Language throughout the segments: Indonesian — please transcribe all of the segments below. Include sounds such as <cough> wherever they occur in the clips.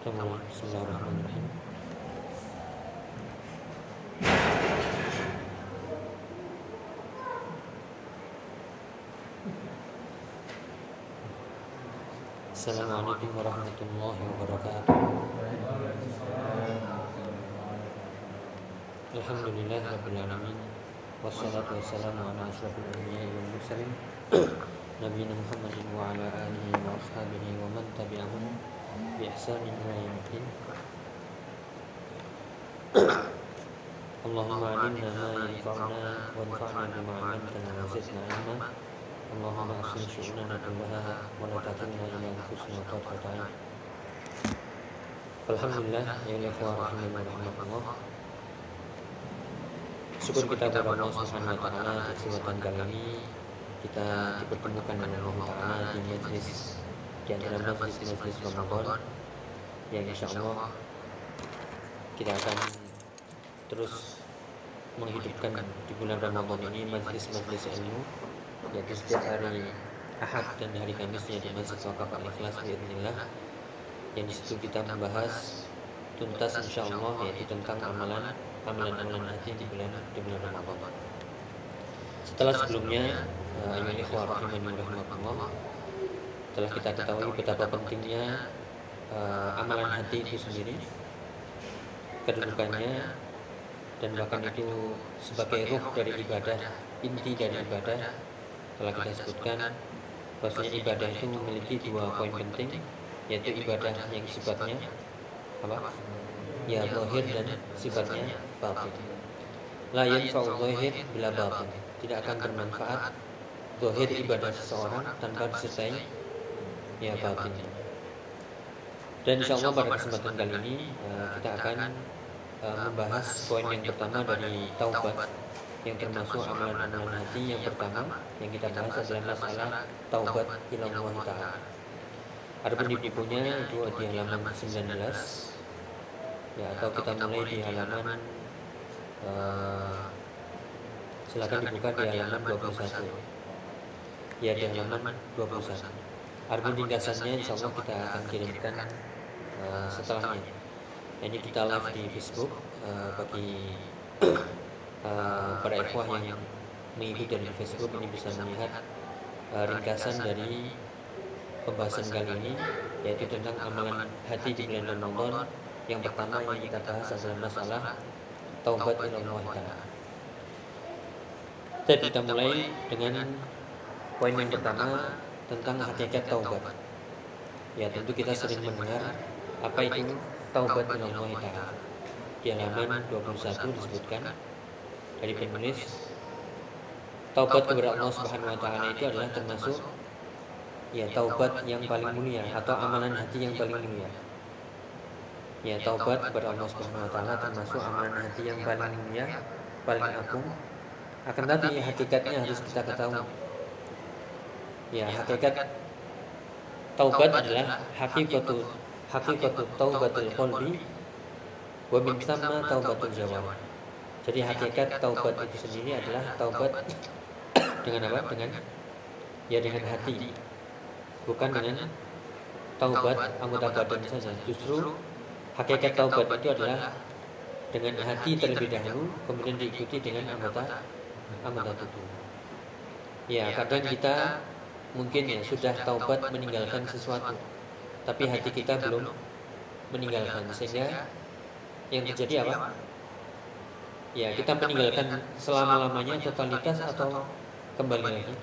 Kita mulai Bismillahirrahmanirrahim Assalamualaikum warahmatullahi wabarakatuh Alhamdulillah Rabbil Alamin Wassalatu wassalamu ala ashrafil anbiya wal mursalin Nabi Muhammadin wa ala alihi wa ashabihi wa man tabi'ahum bi ihsanin ila yaumiddin Allahumma alimna ma yanfa'una wanfa'na bima 'allamtana wa zidna ilma Allahumma aslih syu'unana kullaha wa la takilna ila anfusina tarfata 'ain Alhamdulillah ya ikhwah rahimani wa rahimakumullah Syukur kita kepada Allah Subhanahu wa taala kesempatan kali ini kita dipertemukan dengan Allah taala di majlis di antara majlis-majlis Ramadan yang insya Allah kita akan terus menghidupkan di bulan Ramadan ini majlis-majlis ilmu yaitu setiap hari Ahad dan hari Kamisnya di Masjid Wakaf Al Ikhlas Bismillah yang di situ kita membahas tuntas insya Allah yaitu tentang amalan amalan-amalan hati di bulan di bulan Ramadan. Setelah sebelumnya ayat ikhwah rahimani rahimakumullah telah kita ketahui betapa pentingnya uh, amalan hati itu sendiri kedudukannya dan bahkan itu sebagai ruh dari ibadah inti dari ibadah. telah kita sebutkan bahwasanya ibadah itu memiliki dua poin penting yaitu ibadah yang sifatnya apa? ya zahir dan sifatnya batin. la yanfa'u zahir bila batin. tidak akan bermanfaat. zahir ibadah seseorang tanpa disertai ya batin dan insya Allah pada kesempatan kali ini uh, kita akan uh, membahas poin yang pertama dari taubat. yang termasuk amalan-amalan hati yang pertama yang kita bahas adalah masalah taubat ilallah taala. Adapun di bukunya itu di halaman 19 ya atau kita mulai di halaman uh, silakan dibuka di halaman 21 ya di halaman 21 Adapun ringkasannya insya Allah kita akan kirimkan uh, setelahnya ini kita live di Facebook uh, bagi uh, para ikhwah yang mengikuti dari Facebook ini bisa melihat uh, ringkasan dari pembahasan kali ini yaitu tentang amalan hati di bulan Ramadan yang pertama yang kita bahas adalah masalah taubat ilallah taala. Kita mulai dengan poin yang pertama tentang hakikat taubat. Ya tentu kita sering mendengar apa itu taubat ilallah taala. Di halaman 21 disebutkan dari penulis taubat kepada Allah Subhanahu wa taala itu adalah termasuk ya taubat yang paling mulia atau amalan hati yang paling mulia. Ya taubat kepada Allah Subhanahu wa taala termasuk amalan hati yang paling mulia, paling agung. Akan tapi hakikatnya harus kita ketahui. Ya, hakikat taubat adalah hakikatu hakikatu taubatul qalbi wa min sama taubatul jawab. Jadi hakikat taubat itu sendiri adalah taubat <coughs> dengan apa? Dengan ya dengan hati. Bukan dengan taubat anggota badan saja. Justru hakikat taubat itu adalah dengan hati terlebih dahulu kemudian diikuti dengan anggota anggota tubuh. Ya, kadang kita mungkin ya sudah taubat meninggalkan sesuatu tapi hati kita belum meninggalkan. Sehingga yang terjadi apa? Ya kita meninggalkan selama-lamanya totalitas atau kembali lagi?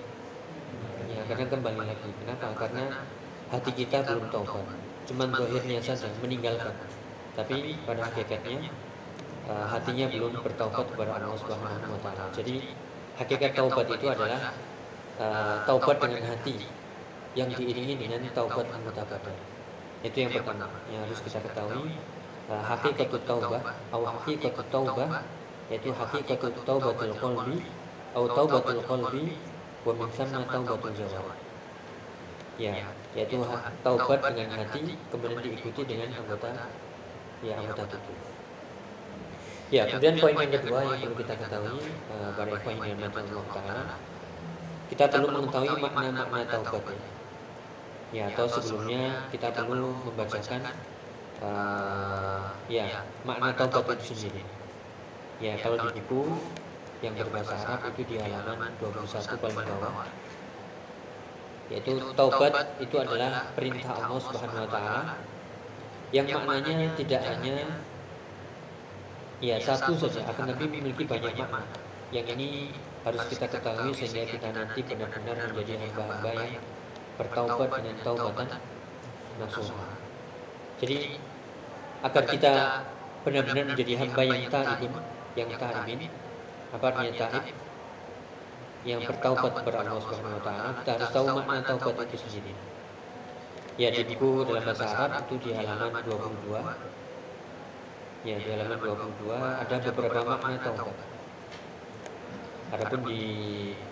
Ya karena kembali lagi. Kenapa? Karena hati kita belum taubat. Cuman zahirnya saja meninggalkan. Tapi pada hakikatnya uh, hatinya belum bertaubat kepada Allah Subhanahu wa taala. Jadi hakikat taubat itu adalah uh, taubat dengan hati yang diiringi dengan taubat anggota badan. Itu yang pertama yang harus kita ketahui. Uh, hakikatut taubah atau hakikatut taubah yaitu hakikatut taubatul qalbi atau taubatul qalbi wa min thamma taubatul jawab. Ya, yaitu taubat dengan hati kemudian diikuti dengan anggota ya anggota tubuh. Ya, kemudian poin yang kedua yang perlu kita ketahui uh, para ikhwan yang dirahmati Allah Taala, kita perlu mengetahui makna-makna taubat ya. Ya, atau sebelumnya kita perlu membacakan uh, ya makna taubat itu sendiri. Ya kalau di buku yang berbahasa Arab itu di halaman 21 paling bawah. yaitu taubat itu adalah perintah Allah Subhanahu wa taala. Yang maknanya tidak hanya ya satu saja akan lebih memiliki banyak makna. yang ini harus kita ketahui sehingga kita nanti benar-benar menjadi hamba-hamba yang bertaubat dengan taubatan nasuha. Jadi agar kita benar-benar menjadi hamba yang taibun, yang taibin, apa artinya taib? Yang bertaubat kepada Allah Subhanahu wa taala, kita harus tahu makna taubat itu sendiri. Ya di buku dalam bahasa Arab itu di halaman 22 Ya di halaman 22 ada beberapa makna taubat Adapun di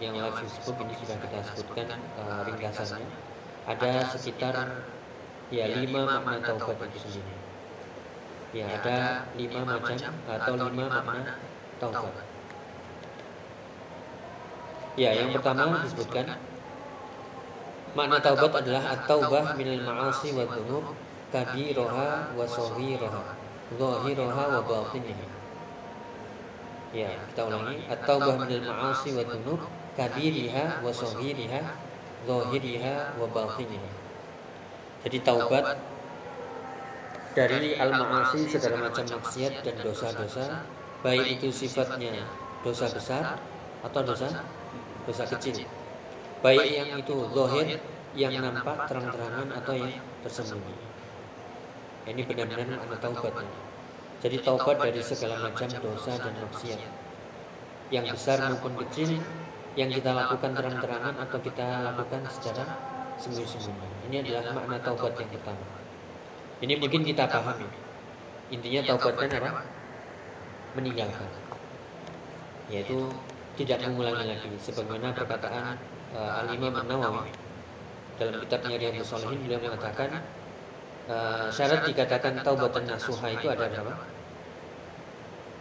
yang live Facebook ini sudah kita sebutkan uh, ringkasannya ada sekitar ya lima makna taubat itu sendiri. Ya ada lima macam atau lima makna taubat. Ya yang pertama disebutkan makna taubat adalah at-taubah minal ma'asi wa dhunub kabiraha wa saghiraha dhahiraha wa batiniha Ya, kita ulangi. At-taubah minal ma'asi wa dzunub kabiriha wa saghiriha zahiriha wa batiniha. Jadi taubat dari al-ma'asi segala macam maksiat dan dosa-dosa, baik itu sifatnya dosa besar atau dosa dosa kecil. Baik yang itu zahir yang nampak terang-terangan atau yang tersembunyi. Ini benar-benar ada taubatnya. Jadi taubat dari segala macam dosa dan maksiat yang besar maupun kecil yang kita lakukan terang-terangan atau kita lakukan secara sembunyi-sembunyi. Ini adalah makna taubat yang pertama. Ini mungkin kita pahami. Intinya taubat kan apa? Meninggalkan. Yaitu tidak mengulangi lagi sebagaimana perkataan uh, Al-Imam An-Nawawi dalam kitabnya Riyadhus Shalihin beliau mengatakan uh, syarat dikatakan taubatan nasuha itu ada berapa?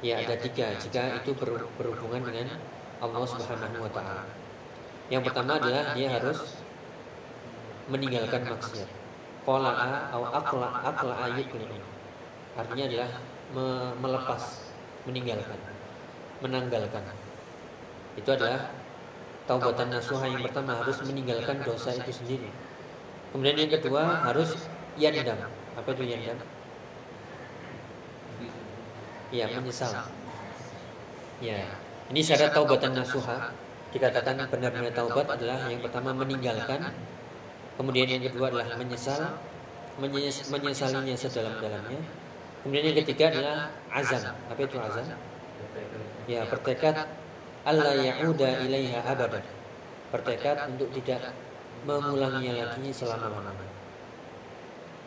Ya ada tiga jika itu berhubungan dengan Allah Subhanahu Wa Taala. Yang pertama adalah dia harus meninggalkan maksiat. Qola'a atau akla akla Artinya adalah me melepas, meninggalkan, menanggalkan. Itu adalah taubatan nasuha yang pertama harus meninggalkan dosa itu sendiri. Kemudian yang kedua harus yandam. Apa itu yandam? ya menyesal. Ya, ini syarat taubatan nasuha. Dikatakan benar-benar taubat adalah yang pertama meninggalkan, kemudian yang kedua adalah menyesal, menyes menyesalinya sedalam-dalamnya. Kemudian yang ketiga adalah azam. Apa itu azam? Ya, bertekad Allah ya'uda ilaiha abadan. Bertekad untuk tidak mengulanginya lagi selama-lamanya.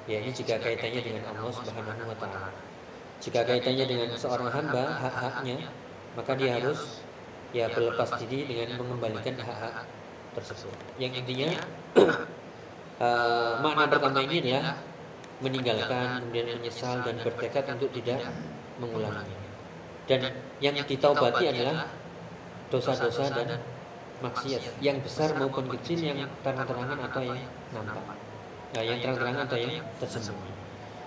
Ya, ini juga kaitannya dengan Allah Subhanahu wa taala. Jika kaitannya dengan seorang hamba, hak-haknya, maka dia harus ya berlepas diri dengan mengembalikan hak-hak tersebut. Yang intinya uh, <clears throat> makna pertama ini adalah meninggalkan, kemudian menyesal dan bertekad untuk tidak mengulanginya. Dan yang ditaubati adalah dosa-dosa dan maksiat yang besar maupun kecil yang terang-terangan atau yang nampak. Nah, yang terang-terangan atau yang tersembunyi.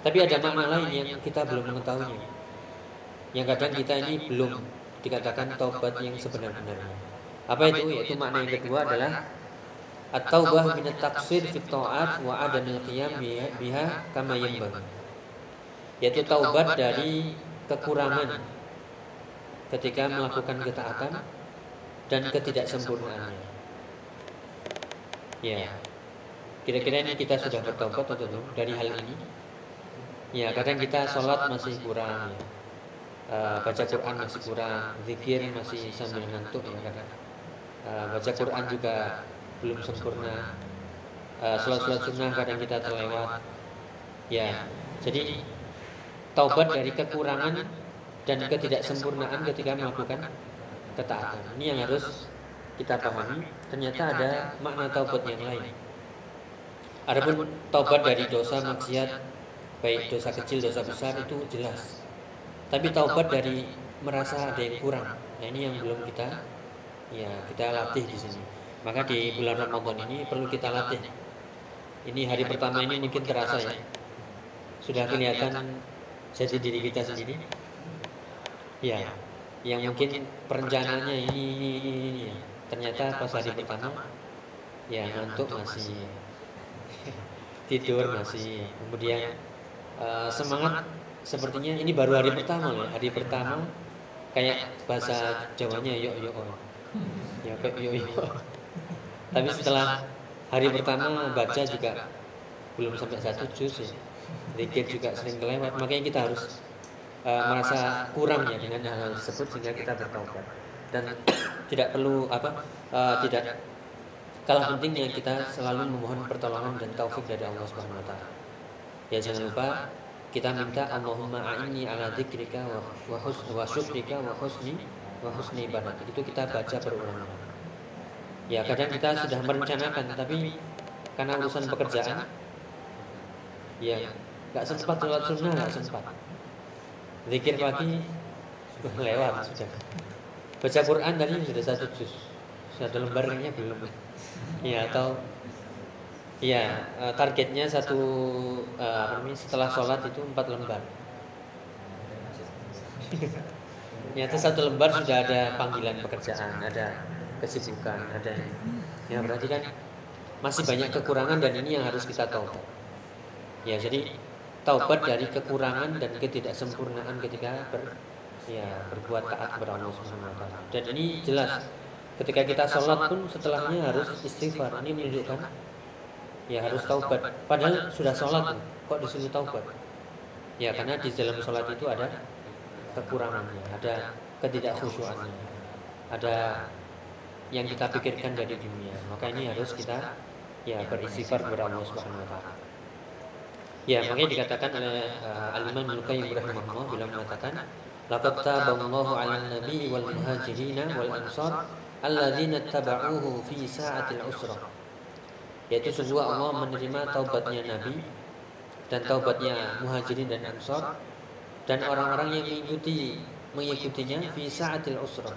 Tapi ada makna lain yang kita belum mengetahuinya. Yang kadang kita ini belum dikatakan taubat yang sebenar-benarnya. Apa itu? Yaitu makna yang kedua adalah at-taubah min at-taqsir fi ta'at wa adamil qiyam biha kama yanbaghi. Yaitu taubat dari kekurangan ketika melakukan ketaatan dan ketidaksempurnaannya. Ya. Kira-kira ini kita sudah bertobat atau belum dari hal ini? Ya, kadang kita sholat masih kurang, uh, baca Quran masih kurang, zikir masih sambil ngantuk ya kadang. Uh, baca Quran juga belum sempurna. Uh, sholat-sholat sunnah kadang kita terlewat. Ya, jadi taubat dari kekurangan dan ketidaksempurnaan ketika melakukan ketaatan. Ini yang harus kita pahami. Ternyata ada makna taubat yang lain. Adapun taubat dari dosa maksiat baik dosa kecil dosa besar itu jelas. tapi taubat dari merasa ada yang kurang. nah ini yang belum kita ya kita latih di sini. Maka di bulan Ramadan ini perlu kita latih. ini hari pertama ini mungkin terasa ya. sudah kelihatan jadi diri kita sendiri? Ya, yang mungkin perencanaannya ini, ini, ini, ini, ya. Ternyata pas hari pertama, ya ngantuk masih, tidur masih, kemudian uh, semangat. sepertinya ini baru hari pertama loh, hari pertama kayak bahasa Jawanya yuk yuk <laughs> ya kayak yuk yuk. Tapi <laughs> setelah hari pertama baca juga belum sampai satu juz ya. <laughs> Zikir juga sering kelewat, makanya kita harus uh, merasa kurang ya dengan hal tersebut sehingga kita bertobat dan <coughs> tidak perlu apa? uh, tidak kalah pentingnya kita selalu memohon pertolongan dan taufik dari Allah Subhanahu wa taala. Ya jangan lupa kita minta Allahumma a'inni ala dzikrika wa husni wa syukrika wa husni wa husni. Itu kita baca berulang-ulang. Ya kadang kita sudah merencanakan tapi karena urusan pekerjaan ya nggak sempat sholat sunnah nggak sempat Zikir pagi lewat sudah. Baca Quran tadi sudah satu juz. Satu lembarnya belum. Ya atau ya targetnya satu uh, setelah sholat itu empat lembar. Nyata satu lembar sudah ada panggilan pekerjaan, ada kesibukan, ada ya berarti kan masih banyak kekurangan dan ini yang harus kita tahu. Ya jadi taubat dari kekurangan dan ketidaksempurnaan ketika ber, ya berbuat taat kepada Allah Subhanahu. Dan ini jelas ketika kita sholat pun setelahnya harus istighfar. Ini menunjukkan ya harus taubat. Padahal sudah sholat kok disuruh taubat? Ya karena di dalam sholat itu ada kekurangannya, ada ketidakkhusyuannya, ada yang kita pikirkan dari dunia. Maka ini harus kita ya beristighfar kepada Allah Subhanahu wa taala. Ya, makanya dikatakan oleh uh, Al-Imam Ibnu Qayyim rahimahullah bila mengatakan laqad taballahu 'ala nabi wal muhajirin wal ansar alladzina tabauhu fi sa'atil usra. Yaitu sungguh Allah menerima taubatnya Nabi dan taubatnya muhajirin dan ansar dan orang-orang yang mengikuti mengikutinya fi sa'atil usra.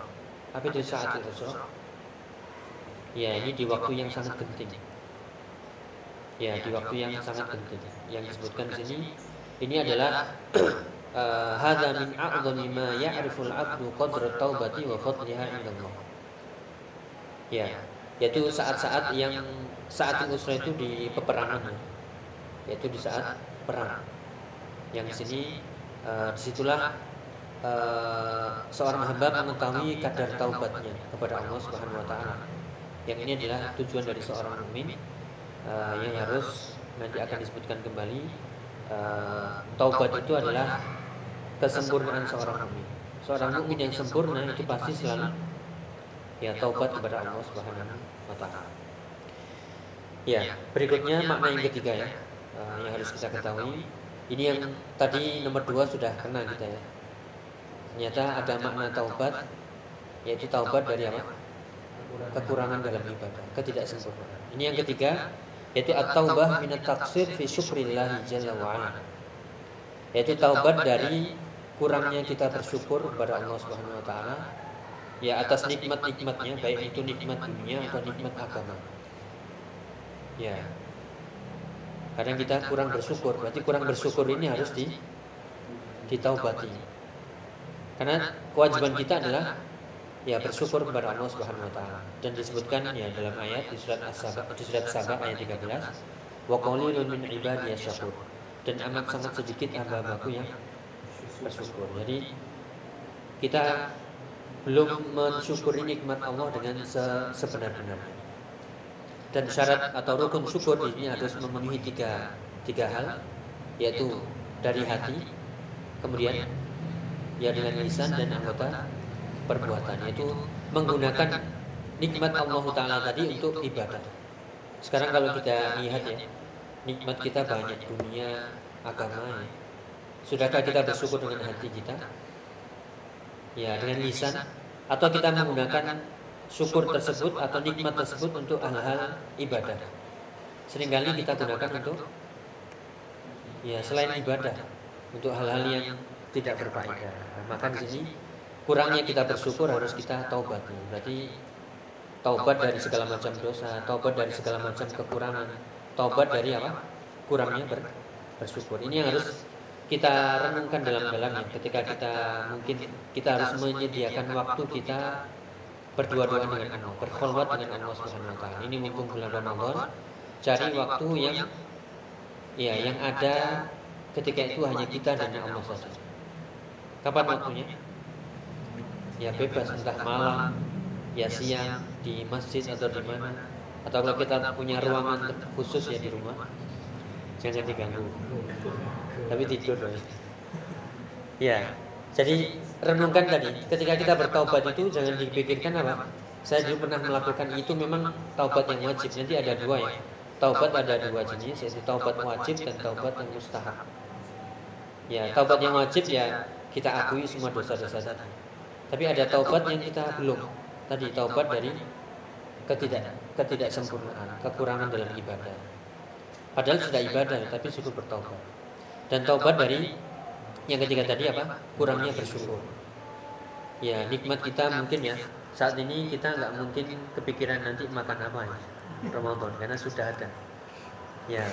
Apa itu sa'atil usra? Ya, ini di waktu yang sangat penting. Ya, di waktu yang sangat penting. Yang disebutkan di sini ini adalah <clears throat> eh, hadza min a'dhami ma ya'riful 'abdu qadra taubati wa fadliha indallah. Ya, yaitu saat-saat yang saat usra itu di peperangan yaitu di saat perang. Yang di sini uh, di situlah uh, seorang hamba mengetahui kadar taubatnya kepada Allah Subhanahu wa taala. Yang ini adalah tujuan dari seorang mukmin uh, yang harus nanti akan disebutkan kembali uh, taubat itu adalah kesempurnaan seorang mukmin. Seorang mukmin yang sempurna itu pasti selalu ya taubat kepada Allah Subhanahu wa taala. Ya, berikutnya makna yang ketiga ya uh, yang harus kita ketahui. Ini yang tadi nomor dua sudah kena kita ya. Ternyata ada makna taubat yaitu taubat dari apa? Kekurangan dalam ibadah, ketidaksempurnaan. Ini yang ketiga yaitu at-taubah min at-taqsir fi syukrillah jalla wa ala. Yaitu taubat dari kurangnya kita bersyukur kepada Allah Subhanahu wa taala ya atas nikmat-nikmatnya baik itu nikmat dunia atau nikmat agama. Ya. Kadang kita kurang bersyukur, berarti kurang bersyukur ini harus di ditaubati. Karena kewajiban kita adalah ya bersyukur kepada Allah Subhanahu wa taala. Dan disebutkan ya dalam ayat di surat As-Saba di surat Saba ayat 13, wa qalilun min syakur. Dan amat sangat sedikit hamba-hambaku yang bersyukur. Jadi kita belum mensyukuri nikmat Allah dengan sebenar-benarnya. Dan syarat atau rukun syukur ini harus memenuhi tiga, tiga hal, yaitu dari hati, kemudian ya dengan lisan dan anggota perbuatan yaitu menggunakan nikmat Allah Taala tadi untuk ibadah. Sekarang kalau kita lihat ya, nikmat kita banyak dunia, agama. Ya. Sudahkah kita bersyukur dengan hati kita? Ya, dengan lisan atau kita menggunakan syukur tersebut atau nikmat tersebut untuk hal-hal ibadah. Seringkali kita gunakan untuk ya selain ibadah untuk hal-hal yang tidak berfaedah. Maka di sini kurangnya kita bersyukur harus kita taubat berarti taubat dari segala macam dosa taubat dari segala macam kekurangan. taubat dari apa? kurangnya ber, bersyukur. Ini yang harus kita renungkan dalam-dalamnya ketika kita mungkin kita harus menyediakan waktu kita berdua-duaan dengan Allah, berkhulwat dengan Allah Subhanahu wa taala. Ini mumpung bulan Ramadan, cari waktu yang ya yang ada ketika itu hanya kita dan Allah saja. Kapan waktunya? Ya bebas entah malam, ya siang di masjid atau di mana. atau kalau kita punya ruangan khusus ya di rumah jangan diganggu tapi tidur loh ya jadi renungkan tadi ketika kita bertaubat itu jangan dipikirkan apa? Saya dulu pernah melakukan itu memang taubat yang wajib. Nanti ada dua ya. Taubat ada dua jenis yaitu taubat wajib dan taubat yang mustahab. Ya taubat yang wajib ya kita akui semua dosa-dosa tadi. Tapi ada taubat yang kita belum. Tadi taubat dari ketidak ketidaksempurnaan kekurangan dalam ibadah padahal sudah ibadah tapi sudah bertaubat. Dan taubat dari yang ketiga tadi apa? Kurangnya bersyukur. Ya nikmat kita mungkin ya. Saat ini kita nggak mungkin kepikiran nanti makan apa ya Ramadan karena sudah ada. Ya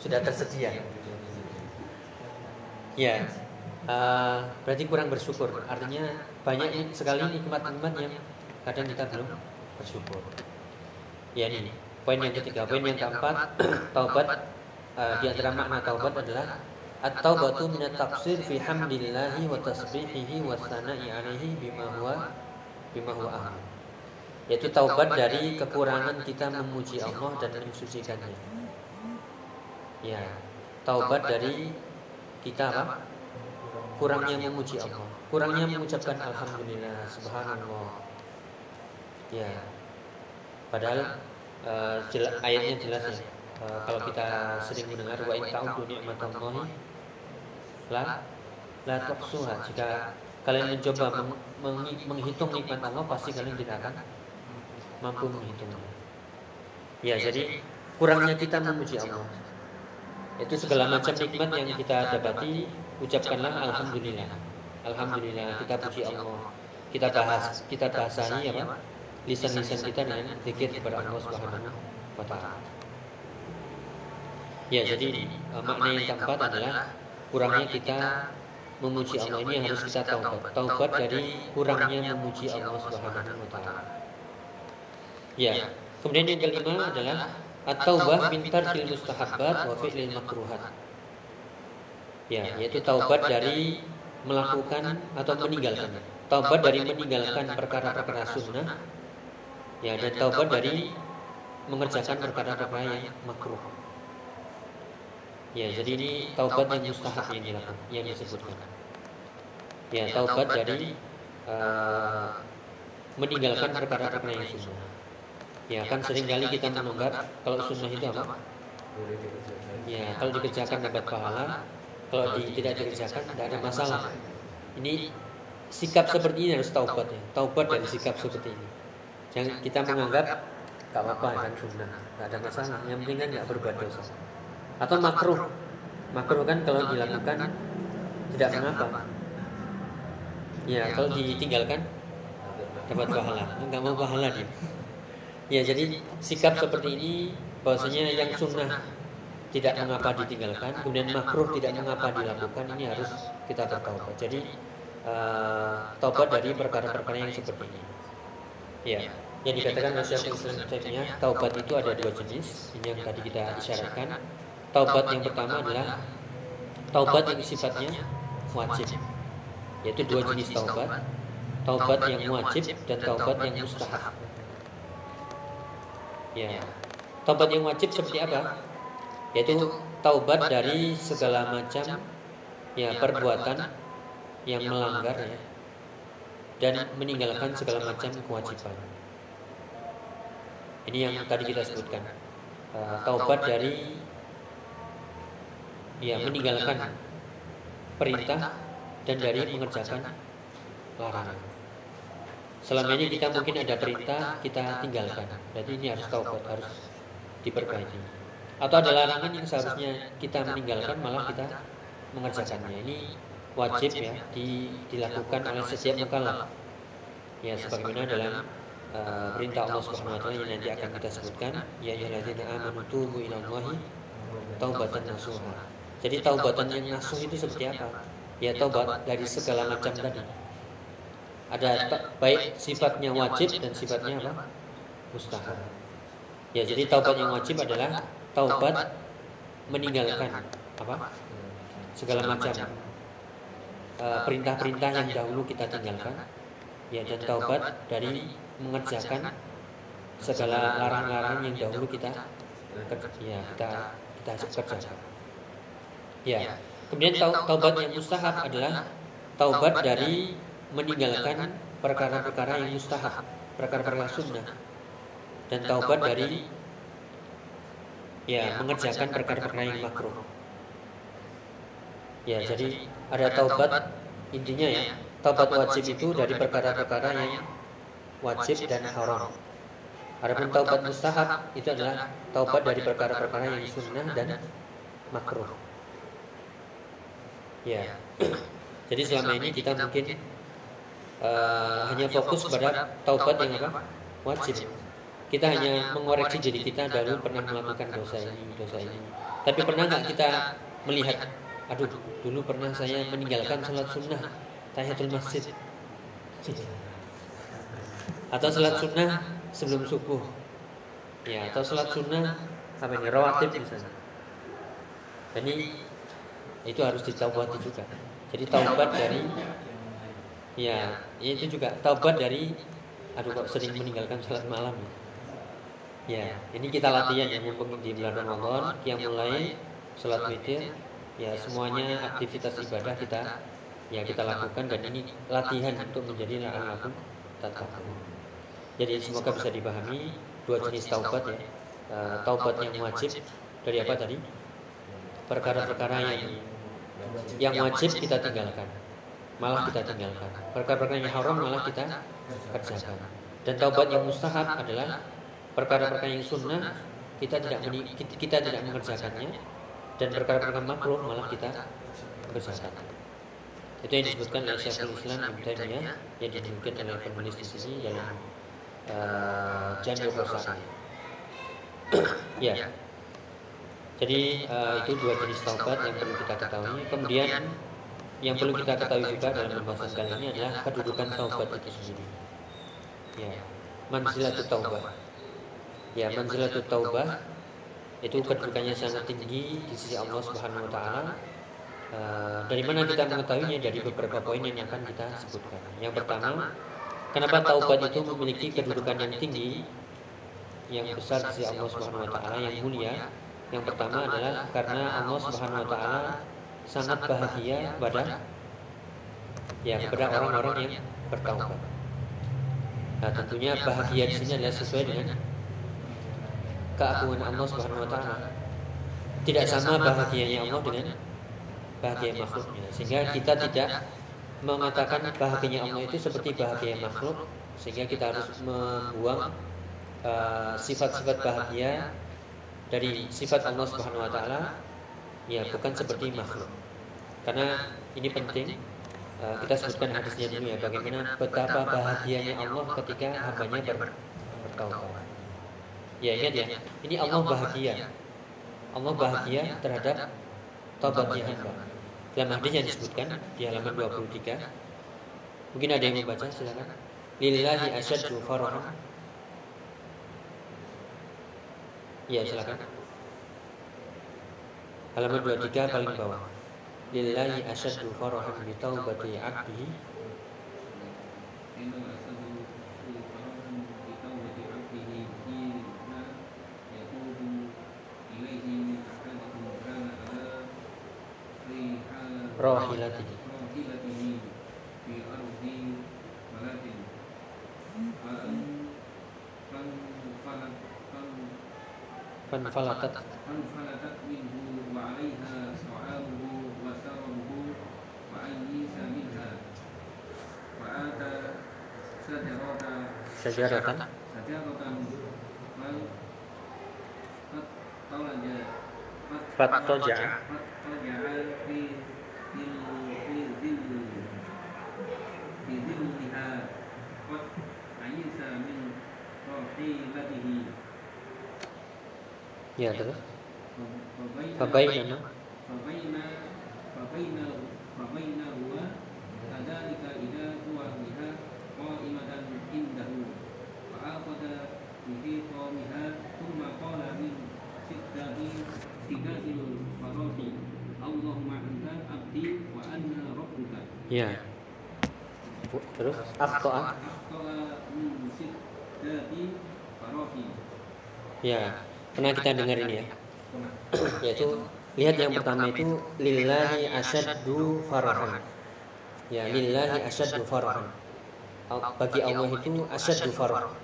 sudah tersedia. Ya uh, berarti kurang bersyukur. Artinya banyak sekali nikmat-nikmat yang kadang kita belum bersyukur. Ya ini poin yang ketiga poin yang keempat <clears throat> taubat uh, di antara makna taubat adalah At-taubatu min at-taqsir fi hamdillahi wa tasbihihi wa sana'i alaihi bima huwa bima huwa ahli. Yaitu taubat dari kekurangan kita memuji Allah dan mensucikannya. Ya, taubat dari kita apa? Kurangnya memuji Allah, kurangnya mengucapkan alhamdulillah, subhanallah. Ya. Padahal uh, ayatnya jelas ya. Uh, kalau kita sering mendengar wa in ta'udu ni'matallahi la la tuhsuha. Jika kalian mencoba meng, meng, menghitung nikmat Allah pasti kalian tidak akan mampu menghitungnya. Ya jadi kurangnya kita memuji Allah. Itu segala macam nikmat yang kita dapati ucapkanlah alhamdulillah. Alhamdulillah kita puji Allah. Kita bahas kita bahasahi apa lisan-lisan kita dengan zikir kepada Allah Subhanahu wa taala ya jadi makna yang keempat adalah kurangnya kita memuji Allah ini harus kita taubat. Taubat dari kurangnya memuji Allah Subhanahu wa taala. Ya. Kemudian yang kelima adalah at-taubah min tarkil mustahabbat wa fi'lil makruhat. Ya, yaitu taubat dari melakukan atau meninggalkan. Taubat dari meninggalkan perkara-perkara sunnah. Ya, dan taubat dari mengerjakan perkara-perkara yang makruh. Ya, jadi ini taubat yang mustahab yang dilakukan, yang disebutkan. Ya, taubat dari uh, meninggalkan perkara-perkara yang sunnah. Ya, kan sering kali kita menunggak kalau sunnah itu apa? Ya, kalau dikerjakan dapat pahala, kalau di, tidak dikerjakan tidak ada masalah. Ini sikap seperti ini harus taubat ya. Taubat dari sikap seperti ini. Jangan kita menganggap gak apa-apa kan? Sunnah, gak ada masalah. Yang penting kan gak berbuat dosa. Atau makruh. Makruh kan kalau dilakukan tidak mengapa. Ya kalau ditinggalkan dapat pahala. Nggak mau pahala dia. Ya jadi sikap seperti ini bahwasanya yang sunnah tidak mengapa ditinggalkan kemudian makruh tidak mengapa dilakukan ini harus kita bertaubat jadi uh, taubat dari perkara-perkara yang seperti ini. Ya yang dikatakan oleh Syekhul Islam taubat itu ada dua jenis ini yang tadi kita isyaratkan Taubat yang pertama adalah taubat yang sifatnya wajib. Yaitu dua jenis taubat. Taubat yang wajib dan taubat yang mustahab. Ya. Taubat yang wajib seperti apa? Yaitu taubat dari segala macam ya perbuatan yang melanggar ya dan meninggalkan segala macam kewajiban. Ini yang tadi kita sebutkan. Uh, taubat dari ya meninggalkan perintah dan dari mengerjakan larangan. Selama ini kita mungkin ada perintah kita tinggalkan. Berarti ini harus taubat, harus diperbaiki. Atau ada larangan yang seharusnya kita meninggalkan malah kita mengerjakannya. Ini wajib ya di, dilakukan oleh setiap mukallaf. Ya sebagaimana dalam uh, perintah Allah Subhanahu wa taala yang nanti akan kita sebutkan, ya ayyuhalladzina amanu tubu ilallahi taubatan nasuha Jadi taubatan yang nasuh itu seperti apa? Ya taubat dari segala macam tadi. Ada baik sifatnya wajib dan sifatnya apa? Mustahab. Ya jadi taubat yang wajib adalah taubat meninggalkan apa? Segala macam eh, perintah-perintah yang dahulu kita tinggalkan. Ya dan taubat dari mengerjakan segala larang-larang yang dahulu kita ya kita kita kerjakan. Ya. Kemudian taubat yang mustahab adalah taubat dari meninggalkan perkara-perkara yang mustahab, perkara-perkara sunnah. Dan taubat dari ya mengerjakan perkara-perkara yang makruh. Ya, jadi ada taubat intinya ya, taubat wajib itu dari perkara-perkara yang wajib dan haram. Adapun taubat mustahab itu adalah taubat dari perkara-perkara yang sunnah dan makruh. Ya. <clears throat> Jadi selama ini kita mungkin uh, hanya fokus pada taubat yang apa? Wajib. Kita hanya mengoreksi diri kita dahulu pernah melakukan dosa ini, dosa ini. Tapi pernah nggak kita melihat, aduh, dulu pernah saya meninggalkan sholat sunnah, tahiyatul masjid, atau sholat sunnah sebelum subuh, ya, atau sholat sunnah apa ini rawatib misalnya. Ini itu harus ditaubati juga. Jadi taubat dari ya itu juga taubat dari aduh kok sering meninggalkan sholat malam ya? Ini kita latihan ya mumpung di bulan Ramadan yang mulai sholat witir ya semuanya aktivitas ibadah kita ya kita lakukan. Dan ini latihan untuk menjadi la'allakum tetap jadi semoga bisa dipahami. Dua jenis taubat ya. uh, taubat yang wajib dari apa tadi? Perkara-perkara yang yang wajib kita tinggalkan. Malah kita tinggalkan. perkara-perkara yang haram malah kita kerjakan. dan taubat yang mustahab adalah perkara-perkara yang sunnah kita tidak kita tidak mengerjakannya. dan perkara-perkara makruh malah kita kerjakan. itu yang disebutkan oleh Syekhul Islam Ibnu Taimiyah yang dinukilkan oleh penulis di sini dalam uh, Jami'ul <coughs> ya. Jadi uh, itu dua jenis taubat yang perlu kita ketahui. Kemudian yang perlu kita ketahui juga dalam pembahasan kali ini adalah kedudukan taubat itu sendiri. Ya, manzilatut taubah. Ya, manzilatut taubah itu kedudukannya sangat tinggi di sisi Allah Subhanahu wa taala. Uh, dari mana kita mengetahuinya? dari beberapa poin yang akan kita sebutkan. Yang pertama, kenapa taubat itu memiliki kedudukan yang tinggi? yang besar di sisi Allah Subhanahu wa taala yang mulia. yang pertama adalah karena Allah Subhanahu wa taala sangat bahagia pada ya kepada orang-orang yang bertaubat. Nah, tentunya bahagia di sini adalah sesuai dengan keagungan Allah Subhanahu wa taala. Tidak sama bahagianya Allah dengan bahagia makhluknya. Sehingga kita tidak mengatakan bahagianya Allah itu seperti bahagia makhluk sehingga kita harus membuang uh, sifat-sifat uh, bahagia dari sifat Allah Subhanahu wa taala ya bukan seperti makhluk. Karena ini penting uh, kita sebutkan hadisnya dulu ya bagaimana betapa bahagianya Allah ketika hambanya ber, bertaubat. Ya ingat ya, ini Allah bahagia. Allah bahagia terhadap taubatnya hamba. Dalam hadis yang disebutkan di halaman 23. Mungkin ada yang membaca silakan. Lillahi asyaddu farahan Iya silakan. Halaman 23 paling bawah. Lillahi asyaddu farahan bi taubati 'abdihi rahilatihi فانفلتت فانفلتت منه وعليها طعامه وثمره وأيس منها وآتى شجرة شجرة شجرة فاضطجع فاضطجع في في رحيلته Ya terus. Fabainama فبين فبين فبينهما كذلك إذا هو بها قائمة عنده فأخذ بخطامها ثم قال من ستة ستة الفرات اللهم أنت عبدي وأنا ربك Ya. Terus akhtoa. أخطأ من ستة فرات Ya. Pernah kita dengar ini ya. Yaitu lihat yang pertama itu lillahi asyaddu farahan. Ya, lillahi asyaddu farahan. Bagi Allah itu asyaddu farah.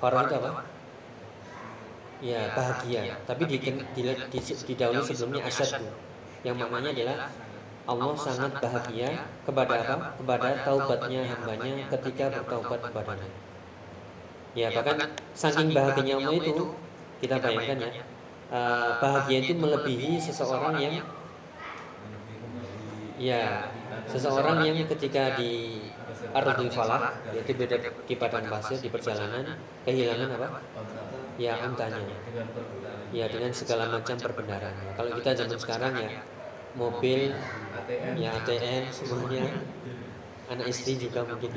Farah itu apa? Ya, bahagia. Tapi di, di, di, didahului sebelumnya asyaddu. Yang maknanya adalah Allah sangat bahagia kepada apa? Kepada taubatnya hambanya ketika bertaubat kepadanya. Ya, bahkan saking bahagianya Allah itu kita bayangkan ya, eh, bahagia itu melebihi seseorang yang ya seseorang yang ketika di Ardul Falah yaitu beda di padang pasir di perjalanan kehilangan apa? Ya untanya. Ya dengan segala macam perbendaharaan. Kalau kita zaman sekarang ya mobil, ya ATM semuanya, anak istri juga mungkin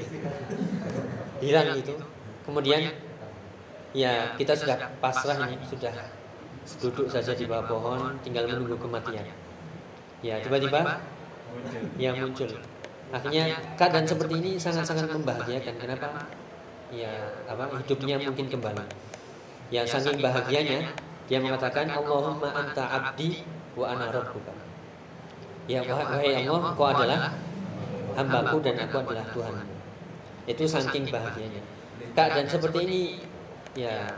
hilang itu. Kemudian ya kita sudah pasrah ini sudah duduk saja di bawah pohon tinggal menunggu kematian. Ya tiba-tiba yang muncul. Akhirnya keadaan seperti ini sangat-sangat membahagiakan. Kenapa? Ya apa hidupnya mungkin kembali. Ya saking bahagianya dia mengatakan Allahumma anta abdi wa ana rabbuka. Ya wahai Allah, kau adalah hambaku dan aku adalah Tuhanmu. Itu saking bahagianya. Keadaan seperti ini ya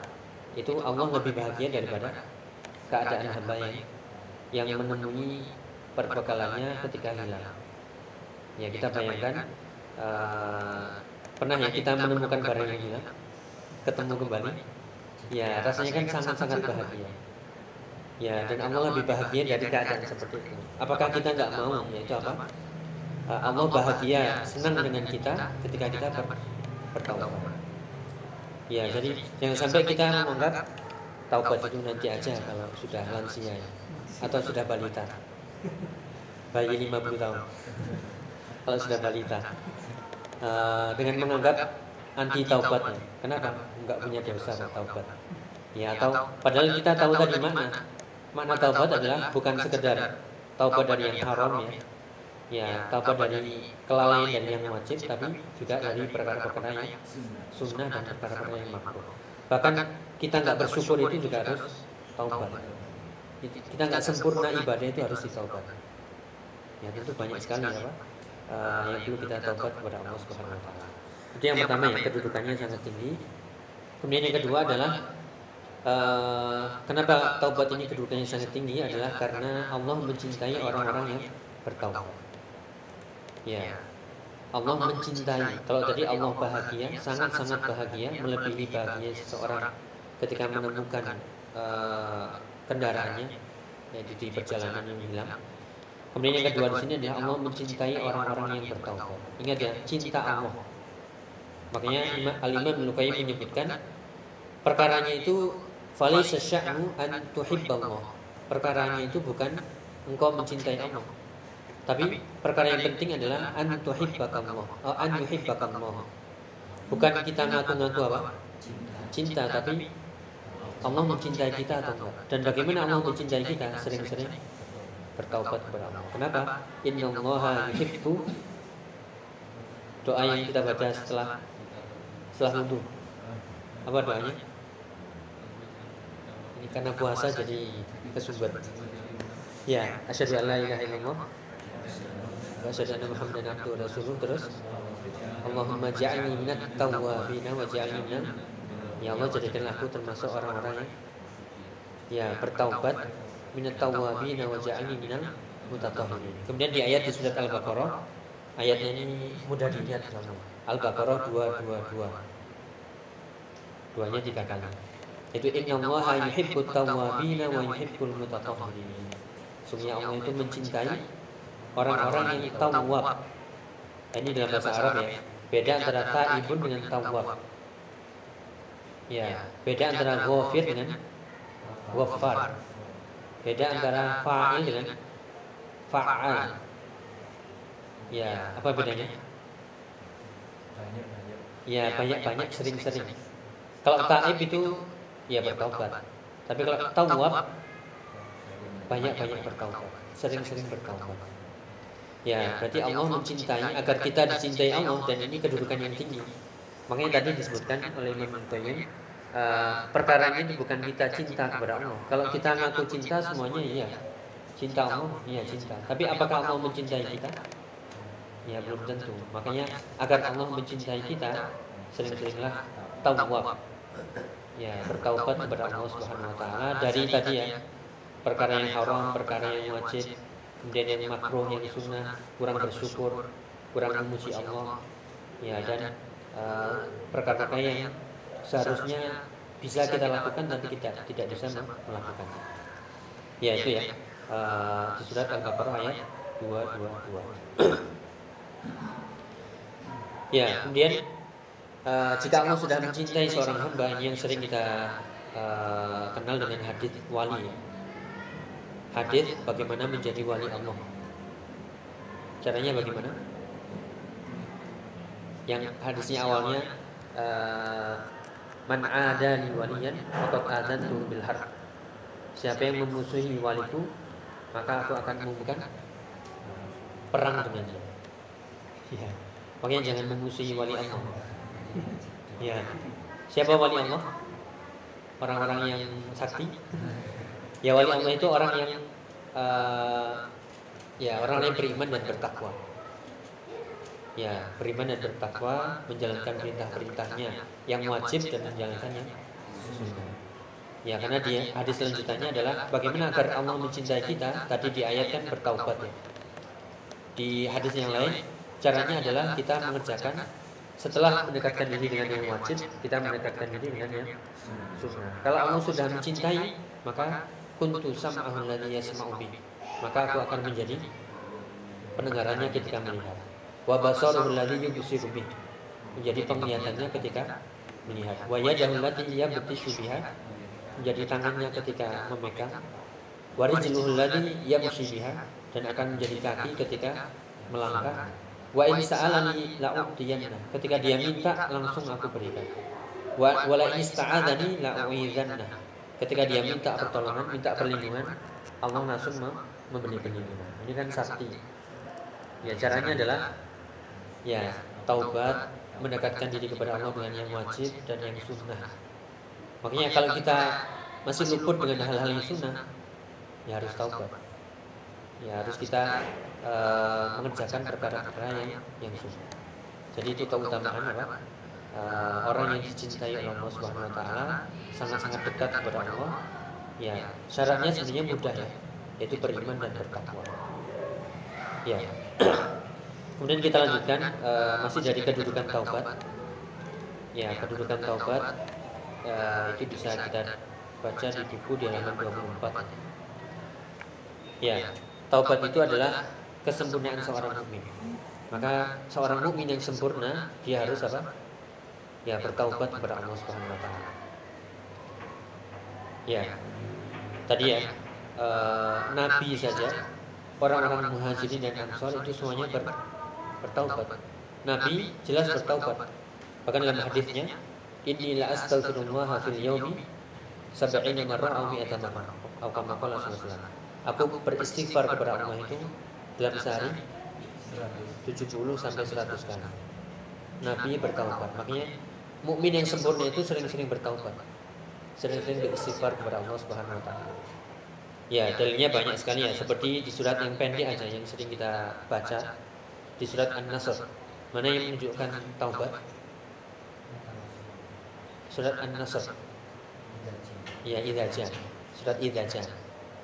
itu Allah lebih bahagia daripada keadaan hamba yang yang menemui perbekalannya ketika hilang. Ya kita bayangkan uh, pernah ya kita menemukan barang yang hilang, ketemu kembali, ya rasanya kan sangat-sangat bahagia. Ya dan Allah lebih bahagia dari keadaan seperti itu. Apakah kita nggak mau? Yaitu apa? Uh, Allah bahagia, senang dengan kita ketika kita ber, bertaubat. Ya jadi jangan sampai kita menganggap taubat itu nanti aja kalau sudah lansia ya, <laughs> atau sudah balita. Bayi 50 tahun. Kalau sudah balita. Uh, dengan menganggap anti taubat ya. kenapa? Nggak punya dosa taubat. Ya atau padahal kita tahu tadi makna. makna. Taubat adalah bukan sekedar taubat dari yang haram ya ya taubat dari kelalaian dan yang wajib tapi juga dari perkara-perkara yang sunnah dan perkara-perkara yang makruh. bahkan kita nggak bersyukur itu juga harus taubat. kita nggak sempurna ibadah itu harus ditaubat. ya tentu banyak sekali ya pak uh, yang perlu kita taubat kepada Allah Subhanahu Wa Taala. Itu yang pertama ya kedudukannya sangat tinggi. kemudian yang kedua adalah uh, kenapa taubat ini kedudukannya sangat tinggi? adalah karena Allah mencintai orang-orang yang bertaubat ya. Allah mencintai. kalau tadi Allah bahagia sangat-sangat bahagia melebihi bahagia seseorang ketika menemukan uh, kendaraannya ya, di, perjalanan yang hilang. Kemudian yang kedua di sini adalah Allah mencintai orang-orang yang bertaubat. Ingat ya, cinta Allah. Makanya Al-Imam Al-Qayyim menyebutkan perkaranya itu falaysa sya'nu an tuhibballah. Perkaranya itu bukan engkau mencintai Allah. Tapi perkara yang penting adalah an tuhibbakallah, oh, an yuhibbakallah. Bukan kita ngaku-ngaku apa? Cinta, tapi Allah mencintai kita atau enggak? Dan bagaimana Allah mencintai kita? Sering-sering bertaubat kepada Allah. Kenapa? Inna Allah yuhibbu doa yang kita baca setelah setelah wudhu. Apa doanya? Ini karena puasa jadi kesumbat. Ya, asyhadu an la ilaha illallah wa asyhadu anna Muhammadan abduhu wa terus Allahumma ja'alni minat tawwabin wa ja'alni minal Ya Allah jadikanlah aku termasuk orang-orang yang ya bertaubat minat tawabin wa ja'alni minal mutatahhirin. Kemudian di ayat di surat Al-Baqarah ayatnya ini mudah dilihat. Al-Baqarah 222. Duanya tiga kali. Itu inna Allah yuhibbut tawabin wa yuhibbul mutatahhirin. Sungguh Allah itu mencintai orang-orang yang tawab. Ini dalam bahasa Arab ya. Beda antara taibun dengan tawab. Ya, beda antara ghafir dengan ghaffar. Beda antara fa'il dengan fa'al. Ya, apa bedanya? banyak banyak Ya, banyak-banyak sering-sering. Kalau taib itu ya bertaubat. Tapi kalau tawab banyak-banyak bertaubat, sering-sering bertaubat. Ya, berarti Allah mencintai agar kita dicintai Allah dan ini kedudukan yang tinggi. Makanya tadi disebutkan oleh Imam Qayyim uh, perkara ini bukan kita cinta kepada Allah. Kalau kita ngaku cinta semuanya iya. Cinta Allah, iya cinta. Tapi apakah Allah mencintai kita? Ya belum tentu. Makanya agar Allah mencintai kita, sering-seringlah tawab. Ya, bertaubat kepada Allah Subhanahu wa taala dari tadi ya perkara yang haram, perkara yang wajib, kemudian yang makruh, yang sunnah, kurang bersyukur, kurang memuji Allah. Ya dan uh, perkara-perkara yang seharusnya bisa kita lakukan tapi kita tidak bisa melakukannya. Ya itu ya. Uh, di surat Al-Baqarah ayat 222. <clears throat> ya, kemudian uh, jika Allah sudah mencintai seorang hamba yang sering kita uh, kenal dengan hadis wali ya. Hadis bagaimana menjadi wali Allah. Caranya bagaimana? Yang hadisnya awalnya uh, man adani waliyan faqad adantu bil harb. Siapa yang memusuhi waliku, maka aku akan mengumumkan perang dengannya. Ya. Makanya jangan memusuhi wali Allah. Ya. Siapa wali Allah? Orang-orang yang sakti. Ya wali Allah itu orang yang uh, ya orang yang beriman dan bertakwa. Ya, beriman dan bertakwa, menjalankan perintah-perintahnya yang wajib dan menjalankan yang sunnah. Ya, karena dia hadis selanjutnya adalah bagaimana agar Allah mencintai kita. Tadi diayatkan bertaubat ya. Di hadis yang lain, caranya adalah kita mengerjakan setelah mendekatkan diri dengan yang wajib, kita mendekatkan diri dengan yang sunnah. Kalau Allah sudah mencintai, maka kuntu sam'ahul ladzi yasma'u Maka aku akan menjadi pendengarannya ketika melihat. Wa basaruhul ladzi yubsiru. Menjadi penglihatannya ketika melihat. Wa yadahul ladzi yabtishu biha. Menjadi tangannya ketika memegang. Wa rijluhul ladzi yamshi biha dan akan menjadi kaki ketika melangkah. Wa in sa'alani la'u'tiyanna. Ketika dia minta langsung aku berikan. Wa wala in la'u'idzanna. Ketika dia minta pertolongan, minta perlindungan, Allah langsung memberi perlindungan. Ini kan sakti. Ya caranya adalah ya taubat, mendekatkan diri kepada Allah dengan yang wajib dan yang sunnah. Makanya kalau kita masih luput dengan hal-hal yang sunnah, ya harus taubat. Ya harus kita uh, mengerjakan perkara-perkara yang yang sunnah. Jadi itu keutamaan apa? Uh, orang yang dicintai oleh Allah Subhanahu wa taala sangat-sangat dekat kepada Allah. Ya, syaratnya sebenarnya mudah ya, yaitu beriman dan bertakwa. Ya. <clears throat> Kemudian kita lanjutkan uh, masih dari kedudukan taubat. Ya, kedudukan taubat uh, itu bisa kita baca di buku di halaman 24. Ya, taubat itu adalah kesempurnaan seorang mukmin. Maka seorang mukmin yang sempurna dia harus apa? Ya, bertaubat kepada Allah Subhanahu wa taala. Ya. Tadi ya, uh, nabi saja orang-orang muhajirin dan ansor itu semuanya ber, bertaubat. Nabi jelas bertaubat. Bahkan dalam hadisnya, Inilah astaghfirullah fil yaumi sab'ina marrah aw mi'ata marrah. Atau kama qala Aku beristighfar kepada Allah itu dalam sehari 70 sampai 100 kali. Nabi bertaubat. Makanya mukmin yang sempurna itu sering-sering bertaubat. Sering-sering beristighfar kepada Allah Subhanahu wa taala. Ya, dalilnya banyak sekali ya, seperti di surat yang pendek aja yang sering kita baca di surat An-Nasr. Mana yang menunjukkan taubat? Surat An-Nasr. Ya, Idza Surat Idza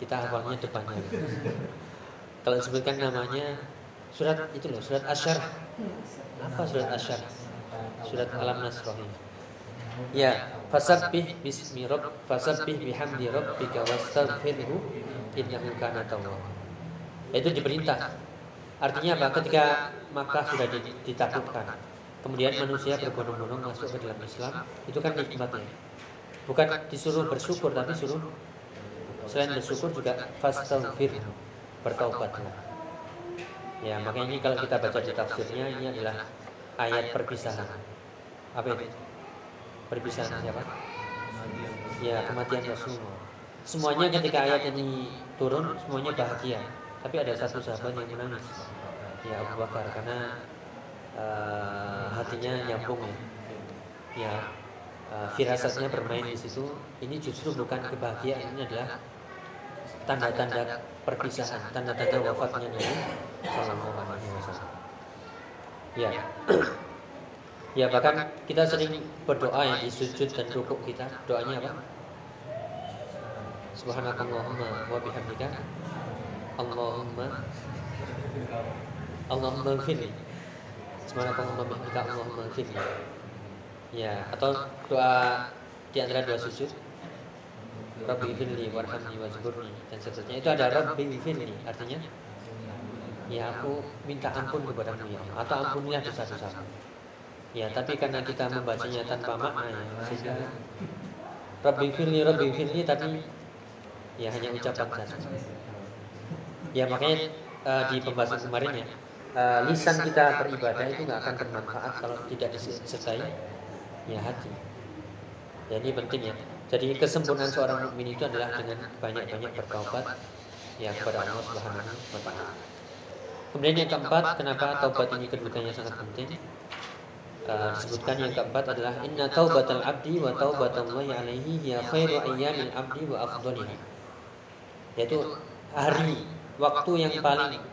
Kita hafalnya depannya. Kalau disebutkan namanya surat itu loh, surat Asyar. Apa surat Asyar? Surat Alam Nasroh. Ya, fasabbih bismi rabb fasabbih bihamdi rabbika wastaghfirhu innahu kana tawwaba. Itu diperintah. Artinya apa? Ketika Makkah sudah ditaklukkan, kemudian manusia berbondong-bondong masuk ke dalam Islam, itu kan nikmatnya. Bukan disuruh bersyukur tapi suruh selain bersyukur juga fastaghfir bertaubatlah. Ya, makanya ini kalau kita baca di tafsirnya ini adalah ayat perpisahan. Apa itu? Perpisahan siapa? Ya, kematian Rasulullah. Semuanya ketika ayat ini turun, semuanya bahagia. Tapi ada satu sahabat yang menangis. Ya, Abu Bakar karena uh, hatinya nyambung ya. Ya, uh, firasatnya bermain di situ. Ini justru bukan kebahagiaan, ini adalah tanda-tanda perpisahan, tanda-tanda wafatnya Nabi Sallallahu Alaihi Wasallam. Ya, ya. Bahkan kita sering berdoa ya di sujud dan rukuk kita. Doanya apa? Subhanakallahumma wa bihamdika. Allahumma. Allahumma gfirli Subhanakallahumma wa bihamdika. Allahumma gfirli Ya, atau doa di antara dua sujud. Rabbi firli warhamni wajburni. Dan seterusnya. Itu ada Rabbi firli artinya ya aku minta ampun kepadamu ya atau ampunilah dosa-dosaku ya tapi karena kita membacanya tanpa makna ya sehingga Rabbi firli Rabbi firli tapi ya hanya ucapan saja. Ya makanya uh, di pembahasan kemarin ya uh, lisan kita beribadah itu nggak akan bermanfaat kalau tidak disertai ya hati. Ya ini penting ya. Jadi kesempurnaan seorang mukmin itu adalah dengan banyak-banyak bertaubat ya kepada Allah Subhanahu wa taala. Kemudian yang keempat, kenapa taubat ini kedudukannya sangat penting? Uh, disebutkan yang keempat adalah inna taubatal abdi wa taubatallahi alaihi ya khairu ayyamil abdi wa afdaliha. Yaitu hari waktu yang paling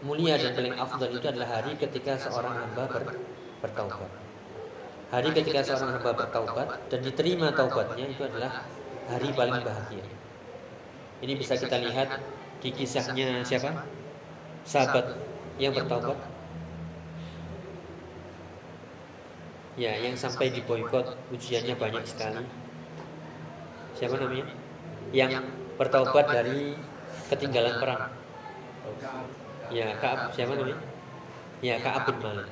mulia dan paling afdal itu adalah hari ketika seorang hamba ber, bertaubat. Hari ketika seorang hamba bertaubat dan diterima taubatnya itu adalah hari paling bahagia. Ini bisa kita lihat di kisahnya siapa? Sahabat. Yang bertaubat. Ya, yang sampai di boykot ujiannya banyak sekali. Siapa namanya? Yang bertaubat dari ketinggalan perang. Ya, Kaab siapa namanya? Ya, Kaab bin Malik.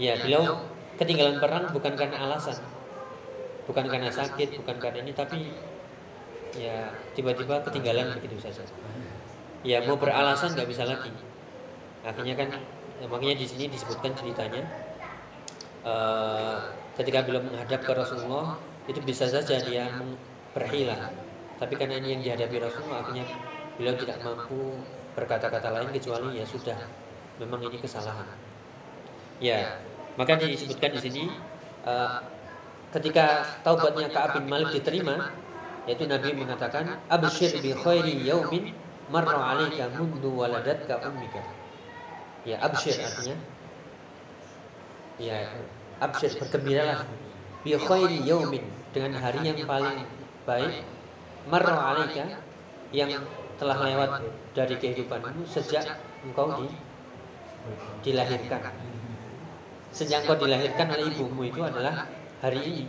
Ya, beliau ketinggalan perang bukan karena alasan. Bukan karena sakit bukan karena ini tapi ya tiba-tiba ketinggalan. begitu saja ya mau beralasan nggak bisa lagi. Akhirnya kan ya, makanya di sini disebutkan ceritanya uh, ketika beliau menghadap ke Rasulullah itu bisa saja dia berhilang tapi karena ini yang dihadapi Rasulullah akhirnya beliau tidak mampu berkata-kata lain kecuali ya sudah memang ini kesalahan. Ya maka disebutkan di sini uh, ketika taubatnya Ka'ab bin Malik diterima, yaitu Nabi mengatakan, "Abshir bi khairi yaumin marra 'alaika mundu waladatka ummika." Ya, abshir. artinya? Ya abshir bergembiralah. Bi khairi yaumin dengan hari yang paling baik. marra 'alaika yang telah lewat dari kehidupanmu sejak engkau di, dilahirkan. sejak kau dilahirkan oleh ibumu itu adalah hari ini.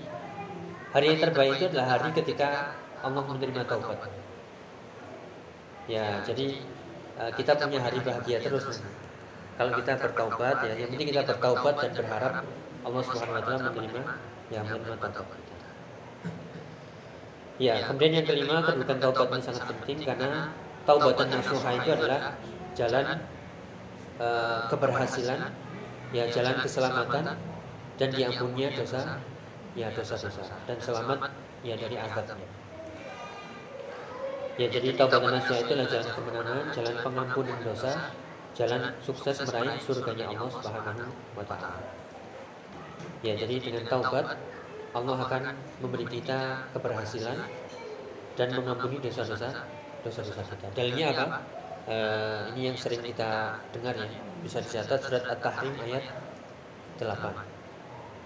Hari yang terbaik itu adalah hari ketika Allah menerima taubat. Ya, jadi uh, kita punya hari bahagia terus. Kalau kita bertaubat ya, yang penting kita bertaubat dan berharap Allah Subhanahu wa taala menerima ya menerima taubat kita. Ya, kemudian yang kelima kedudukan taubat ini sangat penting karena taubatan nasuha itu adalah jalan uh, keberhasilan ya jalan keselamatan dan diampuninya dosa ya dosa-dosa dan selamat ya dari azabnya. Ya jadi taubat nasuha itu adalah jalan kemenangan, jalan pengampunan dosa, jalan sukses meraih surganya Allah Subhanahu wa taala. Ya jadi dengan taubat Allah akan memberi kita keberhasilan dan mengampuni dosa-dosa dosa-dosa kita. Dalilnya apa? Uh, ini yang sering kita dengar ya bisa dicatat surat At-Tahrim ayat 8.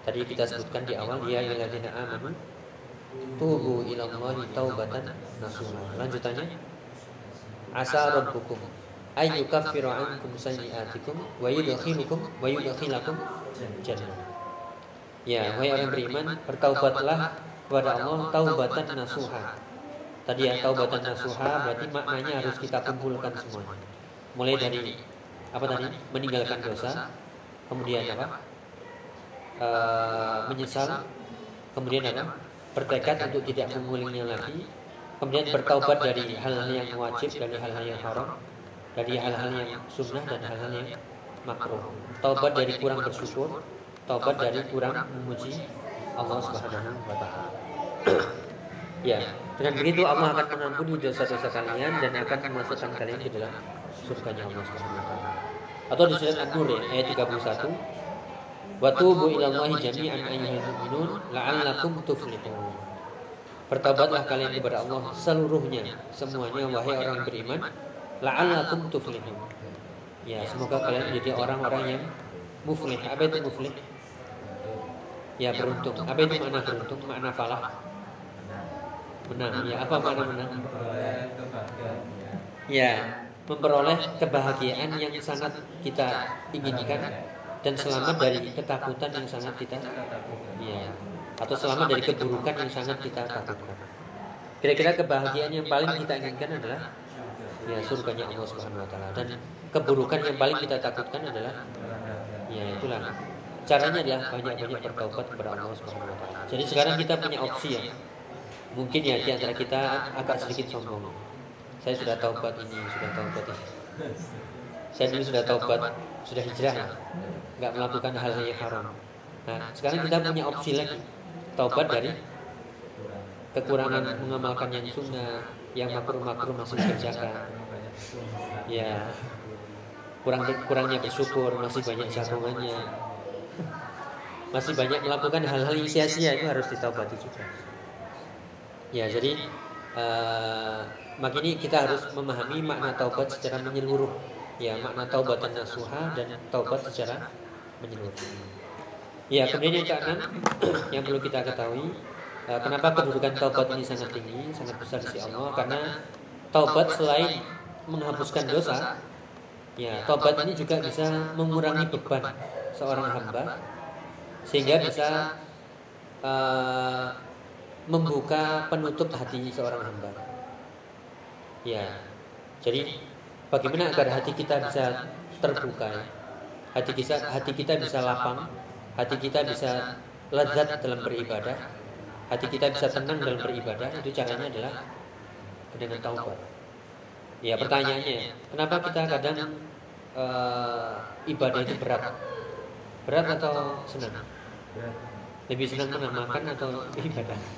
Tadi kita sebutkan di awal ya ayyuhalladzina amanu tubu ilallahi taubatan nasuha. Lanjutannya asa rabbukum ay yukaffiru ankum sayyi'atikum wa yudkhilukum wa yudkhilakum jannah. Ya, wahai orang beriman, bertaubatlah kepada Allah taubatan nasuha. Tadi ya taubatan nasuha berarti maknanya harus kita kumpulkan semuanya. Mulai dari apa tadi meninggalkan dosa kemudian apa e, menyesal kemudian apa bertekad untuk tidak mengulanginya lagi kemudian bertaubat dari hal-hal yang wajib dari hal-hal yang haram dari hal-hal yang sunnah dan hal-hal yang makruh. Taubat dari kurang bersyukur, taubat dari kurang memuji Allah Subhanahu wa taala. <clears throat> ya, dengan begitu Allah akan mengampuni dosa-dosa kalian dan akan memasukkan kalian ke dalam surganya Allah Subhanahu wa taala. Atau di surat An-Nur ya, ayat 31. Wa tubu ilallahi jami'an ayyuhal mu'minun la'allakum tuflihun. Bertobatlah kalian kepada Allah seluruhnya, semuanya wahai orang beriman, la'allakum tuflihun. Ya, semoga kalian menjadi orang-orang yang muflih. Apa itu muflih? Ya, beruntung. Apa itu makna beruntung? Makna falah? Menang. Ya, apa makna menang? Ya, memperoleh kebahagiaan yang sangat kita inginkan dan selamat dari ketakutan yang sangat kita ya atau selamat dari keburukan yang sangat kita takutkan. Kira-kira kebahagiaan yang paling kita inginkan adalah ya surganya Allah Subhanahu wa taala. Dan keburukan yang paling kita takutkan adalah ya itulah. caranya adalah banyak-banyak bertaubat kepada Allah Subhanahu wa taala. Jadi sekarang kita punya opsi ya. Mungkin ya di antara kita agak sedikit sombong. Saya sudah taubat ini, sudah taubat ini. Saya dulu sudah taubat, sudah hijrah, nggak melakukan hal-hal yang haram. Nah, sekarang kita punya opsi lagi, taubat dari kekurangan mengamalkan yang sunnah, yang makruh-makruh masih dikerjakan. Ya, kurang kurangnya bersyukur, masih banyak jagongannya, masih banyak melakukan hal-hal yang sia-sia itu harus ditaubati juga. Ya, jadi uh, makanya kita harus memahami makna taubat secara menyeluruh. Ya, makna taubat dan nasuha dan taubat secara menyeluruh. Ya, kemudian yang keenam yang perlu kita ketahui, uh, kenapa kedudukan taubat ini sangat tinggi, sangat besar di sisi Allah karena taubat selain menghapuskan dosa, ya taubat ini juga bisa mengurangi beban seorang hamba sehingga bisa uh, membuka penutup hati seorang hamba. Ya, jadi bagaimana agar hati kita bisa terbuka, ya? Hati kita hati kita bisa lapang, hati kita bisa lezat dalam beribadah, hati kita bisa tenang dalam beribadah. Itu caranya adalah dengan taubat. Ya pertanyaannya, kenapa kita kadang uh, ibadah itu berat? Berat atau senang? Lebih senang makan atau <laughs> ibadah? <laughs>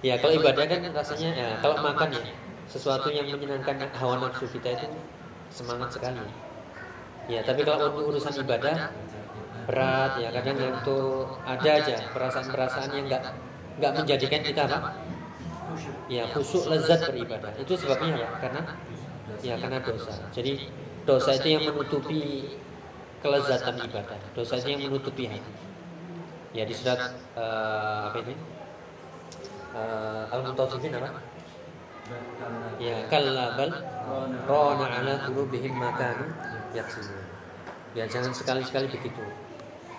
Ya kalau ibadah kan rasanya ya kalau makan ya sesuatu yang menyenangkan hawa nafsu kita itu semangat sekali. Ya tapi kalau untuk urusan ibadah berat ya kadang itu ada aja perasaan-perasaan yang nggak nggak menjadikan kita apa? Ya khusyuk lezat beribadah. Itu sebabnya apa? Karena ya karena dosa. Jadi dosa itu yang menutupi kelezatan ibadah. Dosa itu yang menutupi hati. Ya di surat uh, apa ini? uh, al-mutaffifin apa? Ya, kalla bal rona ala qulubihim ma kanu yaksubun. Ya, jangan sekali-sekali begitu.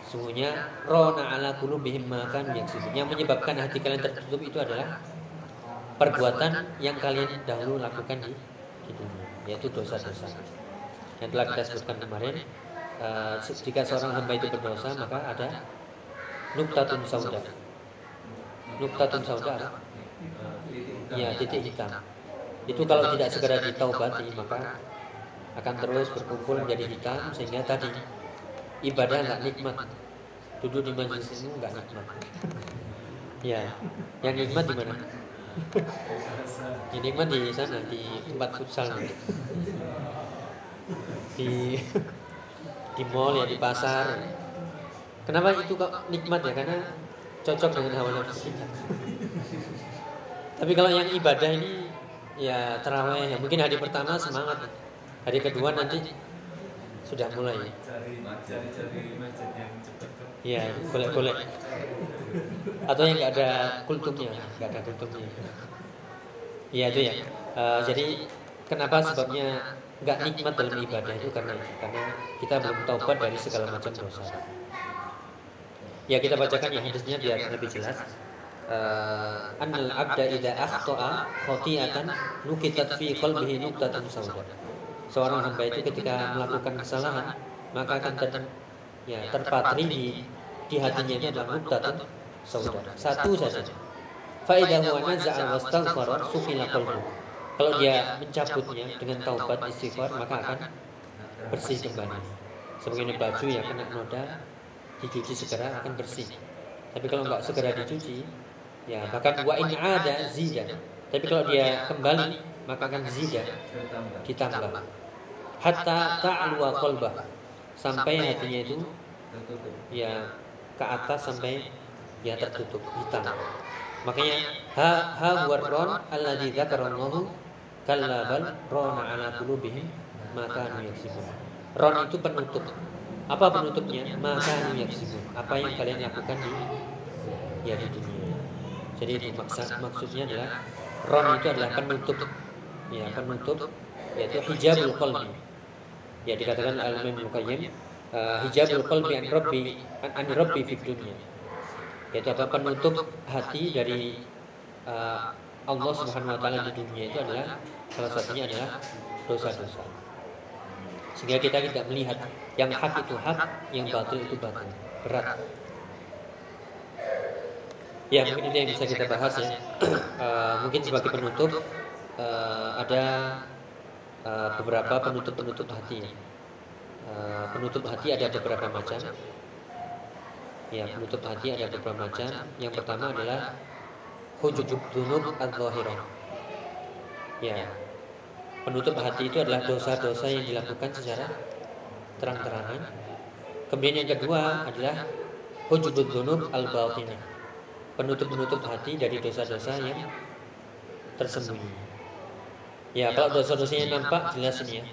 Sungguhnya rona ala qulubihim ma kanu yaksubun. Yang menyebabkan hati kalian tertutup itu adalah perbuatan yang kalian dahulu lakukan di, di dunia, yaitu dosa-dosa. Yang telah kita sebutkan kemarin, uh, jika seorang hamba itu berdosa, maka ada nuktatun sauda nuktatun sauda ya titik hitam itu kalau tidak segera ditaubati maka akan terus berkumpul menjadi hitam sehingga tadi ibadah nggak nikmat. Duduk di majelis ini nggak nikmat. <laughs> Ya yang nikmat di mana? Yang nikmat di sana di tempat futsal di di mall ya di pasar. Kenapa itu kok nikmat ya? Karena cocok dengan hawa nafsu kita. Tapi kalau yang ibadah ini ya terawih ya. Mungkin hari pertama semangat, hari kedua nanti sudah mulai. Ya golek-golek. Atau yang nggak ada kultumnya, nggak ada kultumnya. Iya itu ya. Uh, jadi kenapa sebabnya nggak nikmat dalam ibadah itu karena karena kita belum taubat dari segala macam dosa. Ya kita bacakan ya hadisnya biar lebih jelas. Uh, Anil abda ida akhtoa khotiatan nukitat fi qalbihi nuqtatun sauda. Seorang hamba itu ketika melakukan kesalahan maka akan ter, ya, terpatri di di hatinya itu adalah nuqtatun sauda. Satu saja. Fa idza huwa naza'a wastaghfara sufila qalbuhu. Kalau dia mencabutnya dengan taubat istighfar maka akan bersih kembali. Sebagai baju yang kena noda dicuci segera akan bersih. Tapi kalau nggak segera dicuci, ya bahkan wa in ada zida. Tapi kalau dia kembali maka akan zida ditambah. Hatta ta'alwa qalbah sampai hatinya itu ya ke atas sampai ya tertutup hitam. Makanya ha ha warron alladzi dzakarallahu kalla bal rona ala qulubihim maka yaksibun. Ron itu penutup. Apa penutupnya? Maka yaksibun. Apa yang kalian lakukan di ya di dunia. Jadi itu maksud maksudnya adalah ron itu adalah penutup. Ya, penutup yaitu hijabul qalbi. Ya dikatakan al-Imam Muqayyim uh, hijabul qalbi an rabbi an rabbi fid dunya yaitu apa penutup hati dari uh, Allah Subhanahu wa taala di dunia itu adalah salah satunya adalah dosa-dosa. Sehingga kita tidak melihat yang hak itu hak, yang batil itu batil. Berat. Ya, mungkin itu yang bisa kita bahas ya. Uh, <clears throat> mungkin sebagai penutup uh, ada uh, beberapa penutup-penutup hati. Uh, penutup hati ada beberapa macam. Ya, penutup hati ada beberapa macam. Yang pertama adalah hujub dunub al-zahirah. Ya. Penutup hati itu adalah dosa-dosa yang dilakukan secara terang-terangan. Kemudian yang kedua adalah hujub dunub al-batinah. Penutup-penutup hati dari dosa-dosa yang tersembunyi. Ya, kalau dosa-dosa yang nampak jelas ini ya.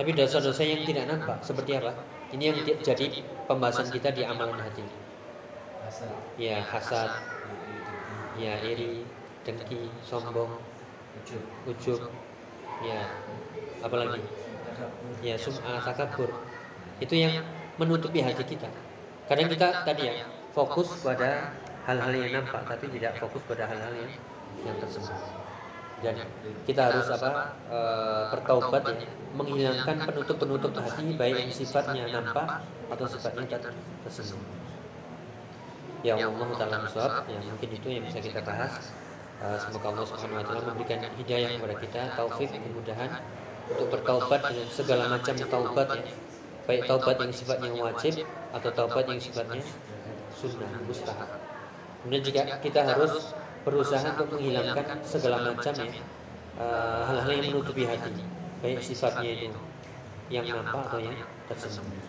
Tapi dosa-dosa yang tidak nampak seperti apa? Ini yang jadi pembahasan kita di amalan hati. Ya, hasad, ya iri, dengki, sombong, ujub, ya apalagi, ya sum'ah, takabur. Itu yang menutupi hati kita. Kadang kita tadi ya fokus pada hal-hal yang nampak, tapi tidak fokus pada hal-hal yang yang tersembunyi dan kita harus apa e, bertaubat ya. menghilangkan penutup-penutup hati baik yang sifatnya nampak atau sifatnya tersembunyi ya Allah taala miswab ya mungkin itu yang bisa kita bahas. E, semoga Allah subhanahu wa taala memberikan hidayah kepada kita taufik kemudahan untuk bertaubat dengan segala macam taubat ya. baik taubat yang sifatnya wajib atau taubat yang sifatnya sunnah mustahab. kemudian juga kita harus berusaha untuk menghilangkan segala macam ya eh, hal-hal uh, yang menutupi hati baik sifatnya itu yang nampak atau yang tersembunyi.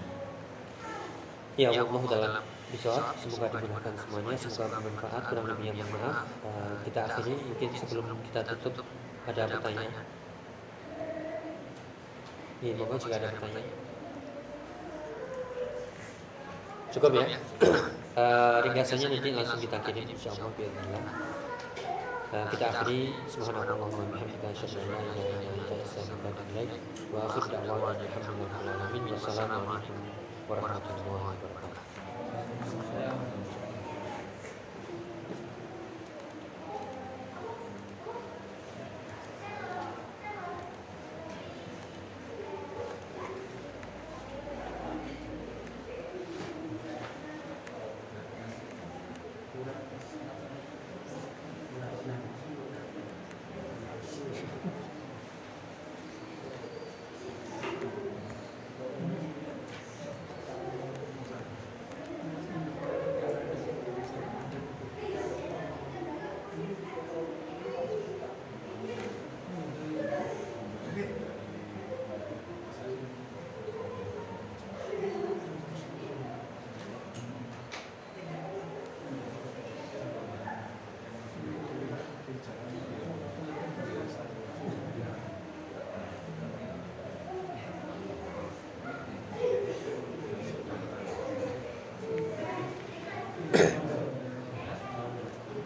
ya Allah dalam bisa semoga dimudahkan semuanya semoga bermanfaat kurang lebihnya mohon maaf. uh, kita akhiri mungkin sebelum kita tutup ada pertanyaan? ini moga juga ada pertanyaan. cukup ya? Uh, <coughs> <coughs> ringkasannya nanti langsung kita kirim insyaallah biar kita akhiri. Subhanallah wa bihamdika asyhadu an la ilaha illa anta astaghfiruka wa atubu warahmatullahi wabarakatuh